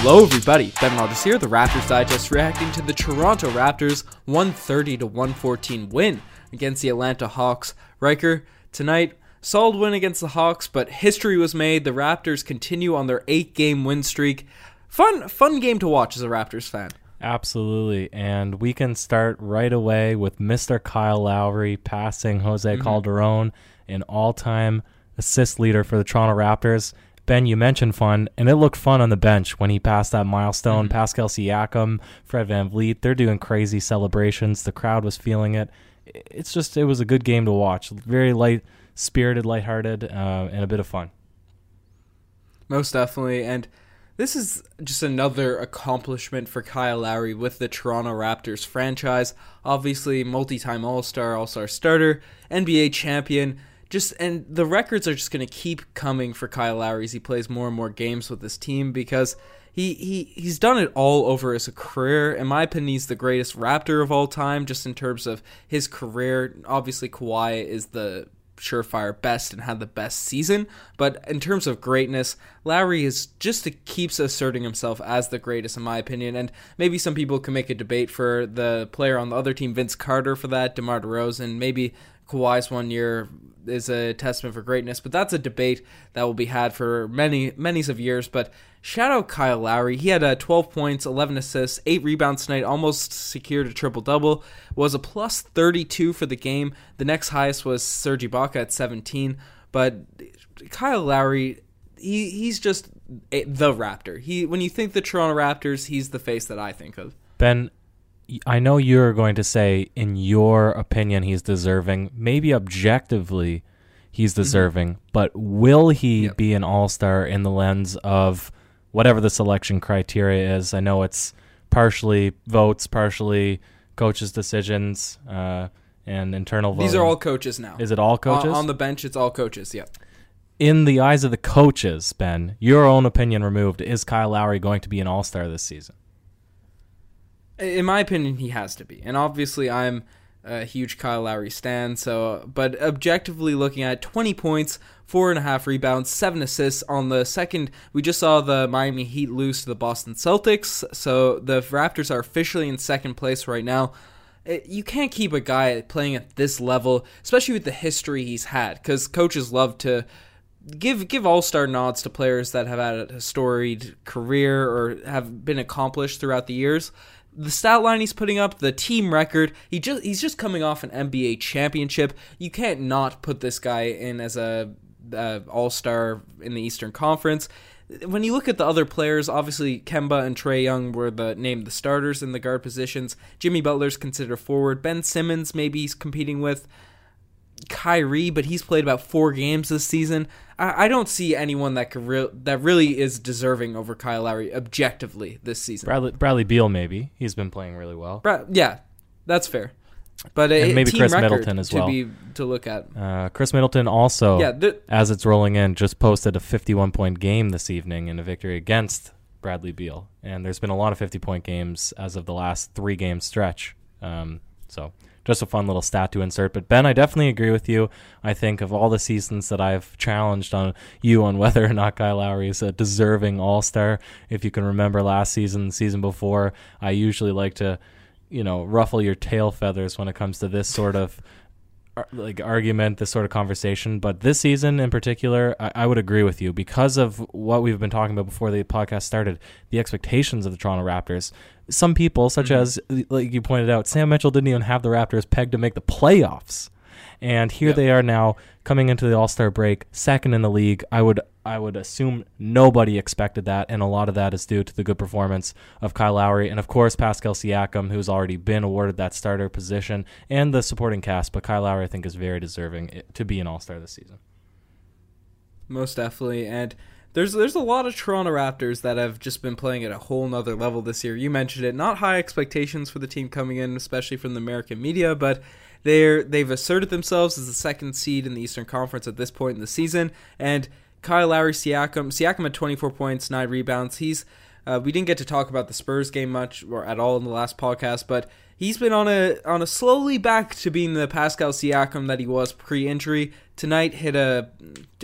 Hello, everybody. Ben Rogers here, the Raptors Digest, reacting to the Toronto Raptors 130 to 114 win against the Atlanta Hawks. Riker, tonight, solid win against the Hawks, but history was made. The Raptors continue on their eight-game win streak. Fun, fun game to watch as a Raptors fan. Absolutely. And we can start right away with Mr. Kyle Lowry passing Jose Mm-hmm. Calderon, an all time assist leader for the Toronto Raptors. Ben, you mentioned fun, and it looked fun on the bench when he passed that milestone. Mm-hmm. Pascal Siakam, Fred VanVleet, they're doing crazy celebrations. The crowd was feeling it. It's just, it was a good game to watch. Very light spirited, lighthearted, uh, and a bit of fun. Most definitely. And this is just another accomplishment for Kyle Lowry with the Toronto Raptors franchise. Obviously, multi time All Star, All Star starter, NBA champion. Just and the records are just going to keep coming for Kyle Lowry as he plays more and more games with this team because he, he he's done it all over his career. In my opinion, he's the greatest Raptor of all time, just in terms of his career. Obviously, Kawhi is the surefire best and had the best season. But in terms of greatness, Lowry is just keeps asserting himself as the greatest in my opinion. And maybe some people can make a debate for the player on the other team, Vince Carter, for that, DeMar DeRozan, maybe Kawhi's one year is a testament for greatness, but that's a debate that will be had for many, many of years. But shout out Kyle Lowry. He had uh, 12 points, 11 assists, 8 rebounds tonight, almost secured a triple double. Was a plus 32 for the game. The next highest was Serge Ibaka at 17. But Kyle Lowry, he he's just the Raptor. He when you think the Toronto Raptors, he's the face that I think of. Ben, I know you're going to say, in your opinion, he's deserving. Maybe objectively, he's deserving, but will he Mm-hmm. Yep. be an all star in the lens of whatever the selection criteria is? I know it's partially votes, partially coaches' decisions, uh, and internal voting. These are all coaches now. Is it all coaches? On, on the bench, it's all coaches. Yep. in the eyes of the coaches, Ben, your own opinion removed, is Kyle Lowry going to be an all star this season? In my opinion, he has to be. And obviously, I'm a huge Kyle Lowry stan. So, but objectively looking at 20 points, four and a half rebounds, seven assists on the second. We just saw the Miami Heat lose to the Boston Celtics. So the Raptors are officially in second place right now. Eh, you can't keep a guy playing at this level, especially with the history he's had, because coaches love to give give all star nods to players that have had a storied career or have been accomplished throughout the years. The stat line he's putting up, the team record, he just he's just coming off an NBA championship. You can't not put this guy in as a uh, all star in the Eastern Conference. When you look at the other players, obviously Kemba and Trae Young were the named the starters in the guard positions. Jimmy Butler's considered forward. Ben Simmons maybe he's competing with. Kyrie, but he's played about four games this season. I, I don't see anyone that could re- that really is deserving over Kyle Lowry objectively this season. Bradley, Bradley Beal, maybe. He's been playing really well. Bra- yeah, that's fair. But a, And maybe Khris Middleton as well to be to look at. Uh, Khris Middleton also, Yeah, th- as it's rolling in, just posted a 51 point game this evening in a victory against Bradley Beal. And there's been a lot of 50 point games as of the last three game stretch. Um, so just a fun little stat to insert. But Ben, I definitely agree with you. I think of all the seasons that I've challenged on you on whether or not Kyle Lowry is a deserving All Star. If you can remember last season, the season before, I usually like to, you know, ruffle your tail feathers when it comes to this sort of like argument, this sort of conversation. But this season in particular, I, I would agree with you because of what we've been talking about before the podcast started. The expectations of the Toronto Raptors. Some people, such mm-hmm. as like you pointed out, Sam Mitchell didn't even have the Raptors pegged to make the playoffs, and here Yep. they are now coming into the All Star break, second in the league. I would I would assume nobody expected that, and a lot of that is due to the good performance of Kyle Lowry and of course Pascal Siakam, who's already been awarded that starter position, and the supporting cast. But Kyle Lowry, I think, is very deserving eh, to be an All Star this season. Most definitely. And there's there's a lot of Toronto Raptors that have just been playing at a whole nother level this year. You mentioned it. Not high expectations for the team coming in, especially from the American media, but they're they've asserted themselves as the second seed in the Eastern Conference at this point in the season. And Kyle Lowry, Siakam, Siakam had 24 points, nine rebounds. He's Uh, we didn't get to talk about the Spurs game much or at all in the last podcast, but he's been on a on a slowly back to being the Pascal Siakam that he was pre-injury. Tonight hit a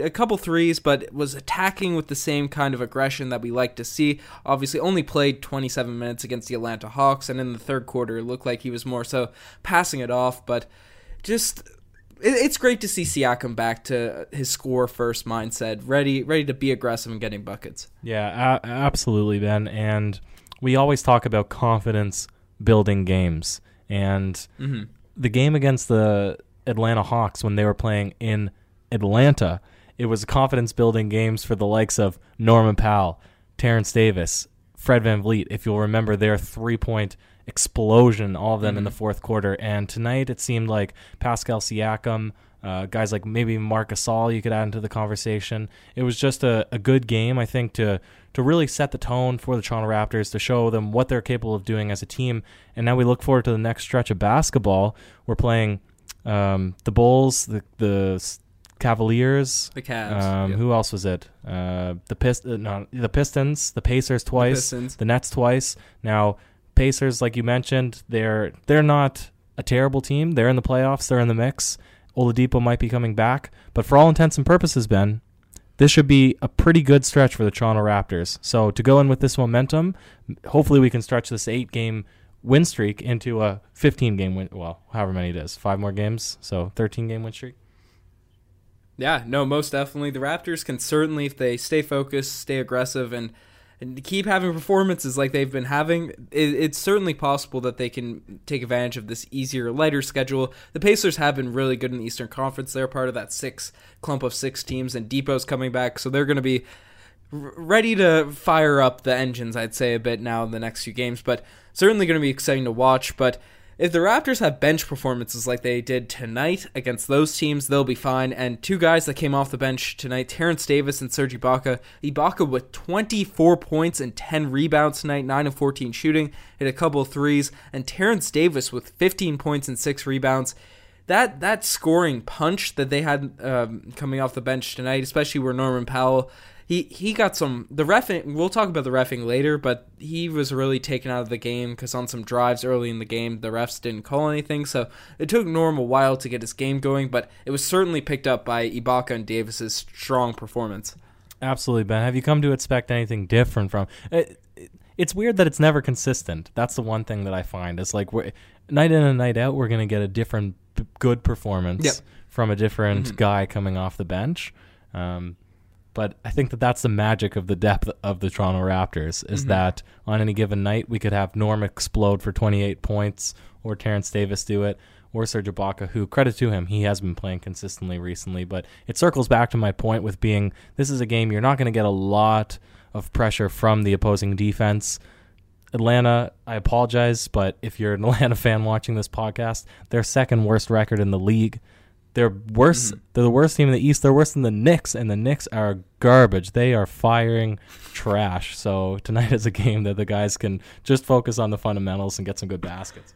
a couple threes, but was attacking with the same kind of aggression that we like to see. Obviously, only played 27 minutes against the Atlanta Hawks, and in the third quarter, it looked like he was more so passing it off. But just it's great to see Siakam back to his score first mindset, ready ready to be aggressive and getting buckets. Yeah, a- absolutely, Ben. And we always talk about confidence building games. And mm-hmm. the game against the Atlanta Hawks when they were playing in Atlanta, it was confidence building games for the likes of Norman Powell, Terrence Davis, Fred VanVleet. If you'll remember their three point explosion, all of them mm-hmm. in the mm-hmm. fourth quarter. And tonight it seemed like Pascal Siakam, uh, guys like maybe Marc Gasol, you could add into the conversation. It was just a, a good game, I think, to to really set the tone for the Toronto Raptors, to show them what they're capable of doing as a team. And now we look forward to the next stretch of basketball. We're playing um, the Bulls, the the Cavaliers, the Cavs. Um, yep. Who else was it? Uh, the Pist- uh, no, the Pistons, the Pacers twice, the, Pistons. the Nets twice. Now Pacers, like you mentioned, they're they're not a terrible team. They're in the playoffs. They're in the mix. Oladipo might be coming back, but for all intents and purposes, Ben, this should be a pretty good stretch for the Toronto Raptors. So to go in with this momentum, hopefully we can stretch this eight-game win streak into a 15-game win. Well, however many it is, five more games, so 13-game win streak. Yeah, no, most definitely. The Raptors can certainly, if they stay focused, stay aggressive, and and keep having performances like they've been having, it, it's certainly possible that they can take advantage of this easier, lighter schedule. The Pacers have been really good in the Eastern Conference. They're part of that six clump of six teams, and Dipo's coming back, so they're going to be ready to fire up the engines, I'd say, a bit now in the next few games. But certainly going to be exciting to watch. But if the Raptors have bench performances like they did tonight against those teams, they'll be fine. And two guys that came off the bench tonight, Terrence Davis and Serge Ibaka. Ibaka with 24 points and 10 rebounds tonight, 9 of 14 shooting, hit a couple threes, and Terrence Davis with 15 points and 6 rebounds that that scoring punch that they had um, coming off the bench tonight, especially where Norman Powell he he got some the refing. We'll talk about the refing later, but he was really taken out of the game because on some drives early in the game, the refs didn't call anything. So it took Norm a while to get his game going, but it was certainly picked up by Ibaka and Davis's strong performance. Absolutely, Ben. Have you come to expect anything different from? It, it's weird that it's never consistent. That's the one thing that I find. It's like night in and night out, we're going to get a different good performance yep. from a different mm-hmm. guy coming off the bench. Um, but I think that that's the magic of the depth of the Toronto Raptors is mm-hmm. that on any given night we could have Norm explode for 28 points, or Terrence Davis do it, or Serge Ibaka, who credit to him, he has been playing consistently recently. But it circles back to my point with being this is a game you're not going to get a lot of pressure from the opposing defense. Atlanta, I apologize, but if you're an Atlanta fan watching this podcast, their second worst record in the league. They're worse. Mm-hmm. They're the worst team in the East. They're worse than the Knicks, and the Knicks are garbage. They are firing trash. So tonight is a game that the guys can just focus on the fundamentals and get some good baskets.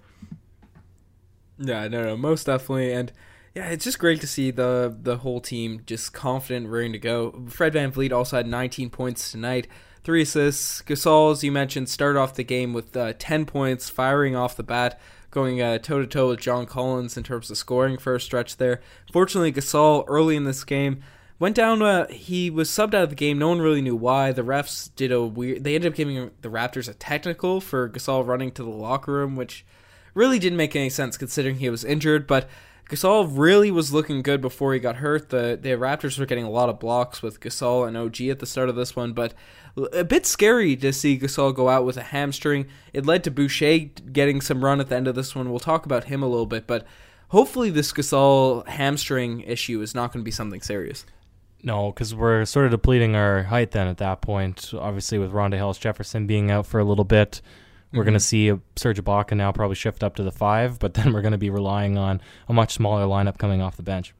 Yeah, no, no, most definitely, and yeah, it's just great to see the the whole team just confident, ready to go. Fred Van VanVleet also had 19 points tonight, three assists. Gasol, as you mentioned, started off the game with uh, 10 points, firing off the bat going toe to toe with John Collins in terms of scoring for a stretch there. Fortunately, Gasol early in this game went down. Uh, he was subbed out of the game. No one really knew why. The refs did a weird. They ended up giving the Raptors a technical for Gasol running to the locker room, which really didn't make any sense considering he was injured. But Gasol really was looking good before he got hurt. The the Raptors were getting a lot of blocks with Gasol and OG at the start of this one, but a bit scary to see Gasol go out with a hamstring. It led to Boucher getting some run at the end of this one. We'll talk about him a little bit, but hopefully this Gasol hamstring issue is not going to be something serious. No, because we're sort of depleting our height then at that point. Obviously, with Rondae Hollis Jefferson being out for a little bit, we're mm-hmm. going to see a Serge Ibaka now probably shift up to the five, but then we're going to be relying on a much smaller lineup coming off the bench.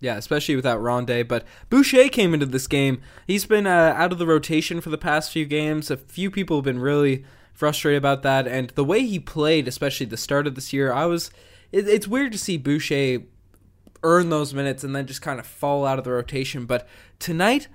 Yeah, especially without Rondae. But Boucher came into this game. He's been uh, out of the rotation for the past few games. A few people have been really frustrated about that. And the way he played, especially the start of this year, I was. It, it's weird to see Boucher earn those minutes and then just kind of fall out of the rotation. But tonight,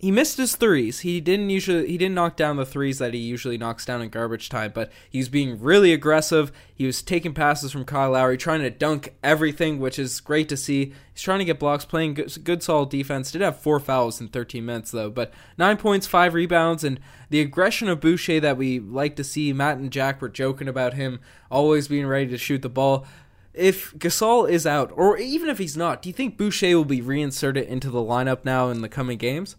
he missed his threes. He didn't usually he didn't knock down the threes that he usually knocks down in garbage time, but he was being really aggressive. He was taking passes from Kyle Lowry, trying to dunk everything, which is great to see. He's trying to get blocks, playing good, good solid defense. Did have four fouls in 13 minutes though, but nine points, five rebounds, and the aggression of Boucher that we like to see. Matt and Jack were joking about him always being ready to shoot the ball if Gasol is out, or even if he's not, do you think Boucher will be reinserted into the lineup now in the coming games?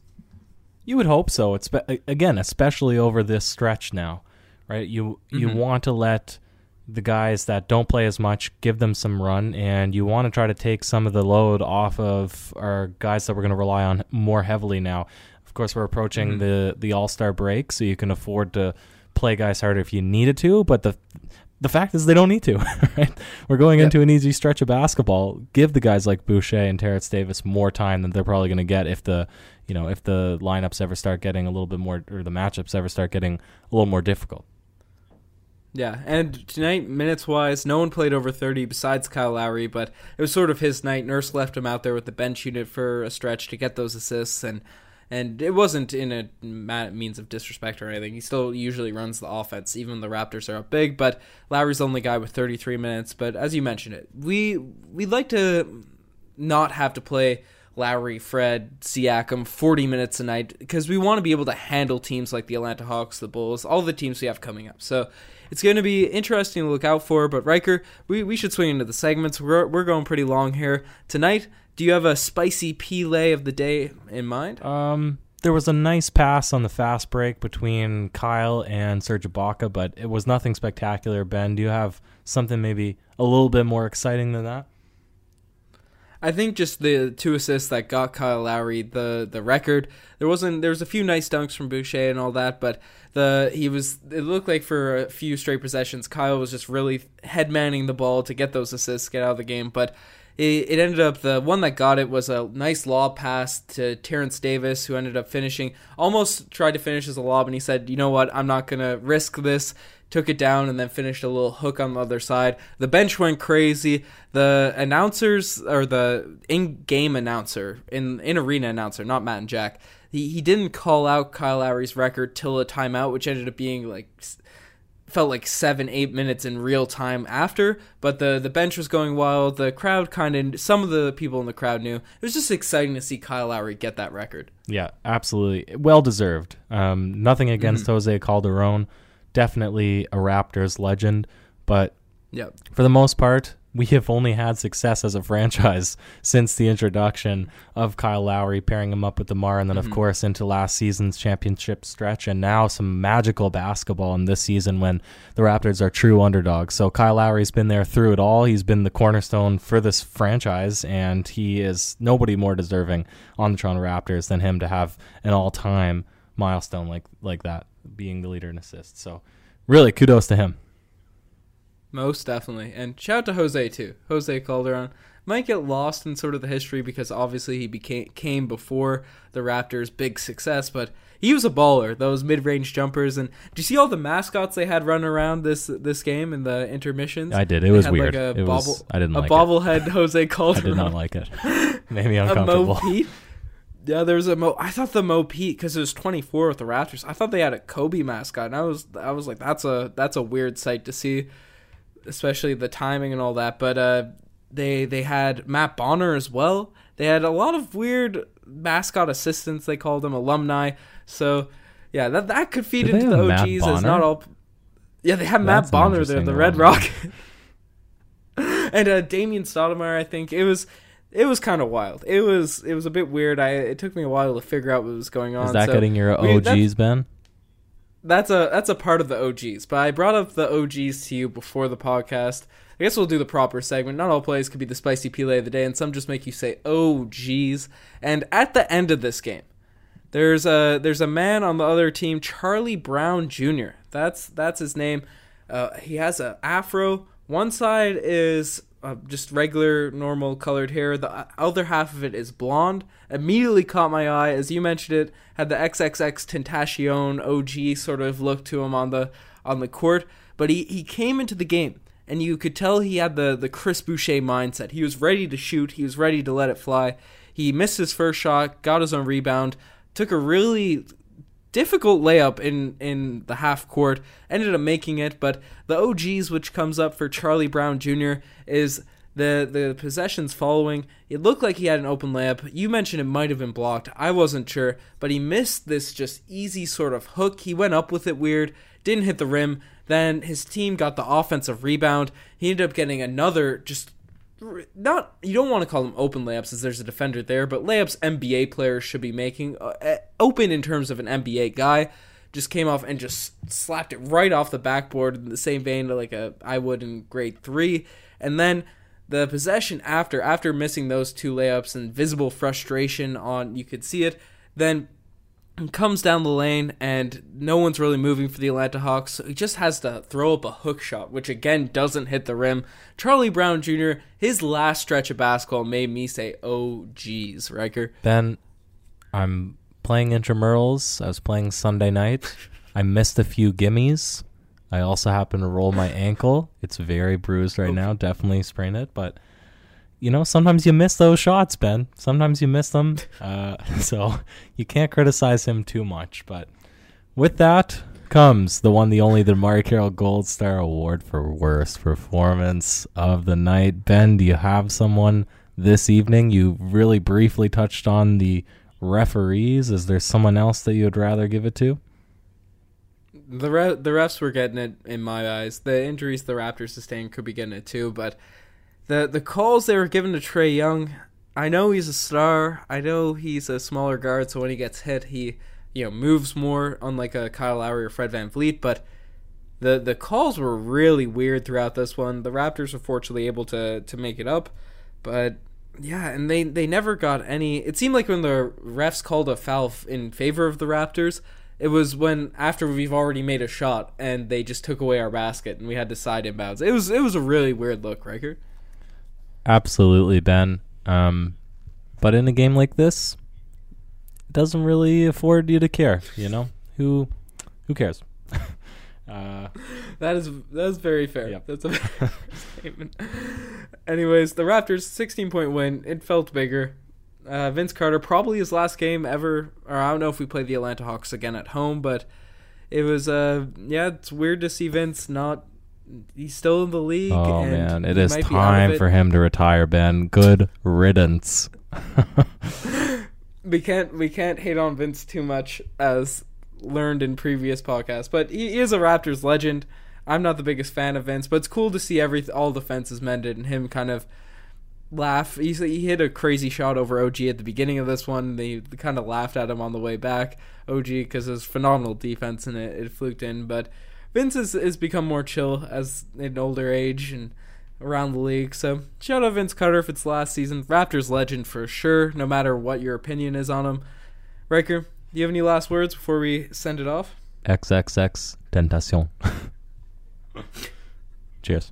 You would hope so. It's again, especially over this stretch now, right? You you mm-hmm. want to let the guys that don't play as much give them some run, and you want to try to take some of the load off of our guys that we're going to rely on more heavily now. Of course, we're approaching mm-hmm. the the All Star break, so you can afford to play guys harder if you needed to. But the the fact is they don't need to. Right? We're going yep. into an easy stretch of basketball. Give the guys like Boucher and Terrence Davis more time than they're probably going to get if the you know if the lineups ever start getting a little bit more or the matchups ever start getting a little more difficult. Yeah, and tonight, minutes wise, no one played over 30 besides Kyle Lowry, but it was sort of his night. Nurse left him out there with the bench unit for a stretch to get those assists, and and it wasn't in a means of disrespect or anything. He still usually runs the offense, even the Raptors are up big. But Lowry's the only guy with 33 minutes. But as you mentioned it, we we'd like to not have to play Lowry, Fred, Siakam 40 minutes a night because we want to be able to handle teams like the Atlanta Hawks, the Bulls, all the teams we have coming up. So it's going to be interesting to look out for. But Riker, we, we should swing into the segments. We're, we're going pretty long here tonight. Do you have a spicy Pele of the day in mind? Um, there was a nice pass on the fast break between Kyle and Serge Ibaka, but it was nothing spectacular. Ben, do you have something maybe a little bit more exciting than that? I think just the two assists that got Kyle Lowry the the record. There wasn't there was a few nice dunks from Boucher and all that, but the he was it looked like for a few straight possessions Kyle was just really head manning the ball to get those assists, get out of the game. But it, ended up the one that got it was a nice lob pass to Terrence Davis, who ended up finishing. Almost tried to finish as a lob, and he said, "You know what? I'm not gonna risk this." Took it down and then finished a little hook on the other side. The bench went crazy. The announcers or the in-game announcer, in in arena announcer, not Matt and Jack, he, he didn't call out Kyle Lowry's record till a timeout, which ended up being like felt like seven, eight minutes in real time after, but the the bench was going wild. The crowd kind of, some of the people in the crowd knew. It was just exciting to see Kyle Lowry get that record. Yeah, absolutely, well deserved. Um, nothing against mm-hmm. Jose Calderon, definitely a Raptors legend, but yep. for the most part, we have only had success as a franchise since the introduction of Kyle Lowry, pairing him up with DeMar, and then, mm-hmm. of course, into last season's championship stretch, and now some magical basketball in this season when the Raptors are true underdogs. So Kyle Lowry's been there through it all. He's been the cornerstone for this franchise, and he is nobody more deserving on the Toronto Raptors than him to have an all-time milestone like like that, being the leader in assists. So, really, kudos to him. Most definitely. And shout out to Jose too. Jose Calderon might get lost in sort of the history because obviously he became came before the Raptors' big success, but he was a baller. Those mid-range jumpers, and do you see all the mascots they had running around this this game in the intermissions? I did. It they was weird. Like it bobble, was. I didn't like a like bobblehead Jose Calderon. I did not like it. Made me uncomfortable. A Mo Pete. Yeah, there was a Mo. I thought the Mo Pete because it was 24 with the Raptors. I thought they had a Kobe mascot, and I was I was like, that's a that's a weird sight to see especially the timing and all that. But uh, they they had Matt Bonner as well. They had a lot of weird mascot assistants. They called them alumni. So yeah, that that could feed into the OGs as not all. Yeah, they have Matt Bonner there, the Red Rock, and uh, Damon Stoudamire. I think it was it was kind of wild. It was it was a bit weird. I it took me a while to figure out what was going on. Is that so getting your OGs, we, Ben? that's a that's a part of the OGs. But I brought up the OGs to you before the podcast. I guess we'll do the proper segment. Not all plays could be the spicy Pele of the day, and some just make you say, "Oh, geez." And at the end of this game, there's a there's a man on the other team, Charlie Brown Jr. That's that's his name. Uh, he has an afro. One side is uh, just regular, normal colored hair. The other half of it is blonde. Immediately caught my eye, as you mentioned it. Had the XXX Tentacion OG sort of look to him on the on the court, but he, he came into the game and you could tell he had the the Chris Boucher mindset. He was ready to shoot. He was ready to let it fly. He missed his first shot, got his own rebound, took a really difficult layup in in the half court, ended up making it, but the OGs which comes up for Charlie Brown Jr. is the the possessions following. It looked like he had an open layup. You mentioned it might have been blocked. I wasn't sure, but he missed this just easy sort of hook. He went up with it weird, didn't hit the rim. Then his team got the offensive rebound. He ended up getting another just not you don't want to call them open layups as there's a defender there, but layups NBA players should be making uh, uh open in terms of an NBA guy. Just came off and just slapped it right off the backboard in the same vein like a I would in grade three, and then the possession after after missing those two layups and visible frustration on you could see it, then comes down the lane and no one's really moving for the Atlanta Hawks. So he just has to throw up a hook shot, which again doesn't hit the rim. Charlie Brown Jr., his last stretch of basketball made me say, oh, geez, Riker. Ben, I'm playing intramurals. I was playing Sunday night. I missed a few gimmies. I also happened to roll my ankle. It's very bruised right now. Definitely sprained it, but you know, sometimes you miss those shots, Ben. Sometimes you miss them. Uh, so you can't criticize him too much. But with that comes the one, the only, the Mari Carroll Gold Star Award for worst performance of the night. Ben, do you have someone this evening? You really briefly touched on the referees. Is there someone else that you would rather give it to? The re- the refs were getting it in my eyes. The injuries the Raptors sustained could be getting it too, but the the calls they were given to Trae Young, I know he's a star. I know he's a smaller guard, so when he gets hit, he you know moves more, unlike a Kyle Lowry or Fred Van VanVleet. But the the calls were really weird throughout this one. The Raptors were fortunately able to to make it up, but yeah, and they they never got any. It seemed like when the refs called a foul in favor of the Raptors, it was when after we've already made a shot and they just took away our basket and we had to side inbounds. It was it was a really weird look, Riker. Absolutely, Ben. Um, but in a game like this, it doesn't really afford you to care. You know who who cares? uh, that is that is very fair. Yep. That's a statement. Anyways, the Raptors' 16 point win. It felt bigger. Uh, Vince Carter probably his last game ever. Or I don't know if we play the Atlanta Hawks again at home, but it was uh yeah, it's weird to see Vince not he's still in the league. Oh man, it is time it. for him to retire, Ben. Good riddance. we can't we can't hate on Vince too much as learned in previous podcasts, but he is a Raptors legend. I'm not the biggest fan of Vince, but it's cool to see every all the fences mended and him kind of laugh. He he hit a crazy shot over OG at the beginning of this one. They, they kind of laughed at him on the way back. OG because it was phenomenal defense and it, it fluked in, but Vince has, has become more chill as an older age and around the league. So shout out Vince Carter if it's last season. Raptors legend for sure, no matter what your opinion is on him. Riker, do you have any last words before we send it off? XXX Tentacion. Cheers.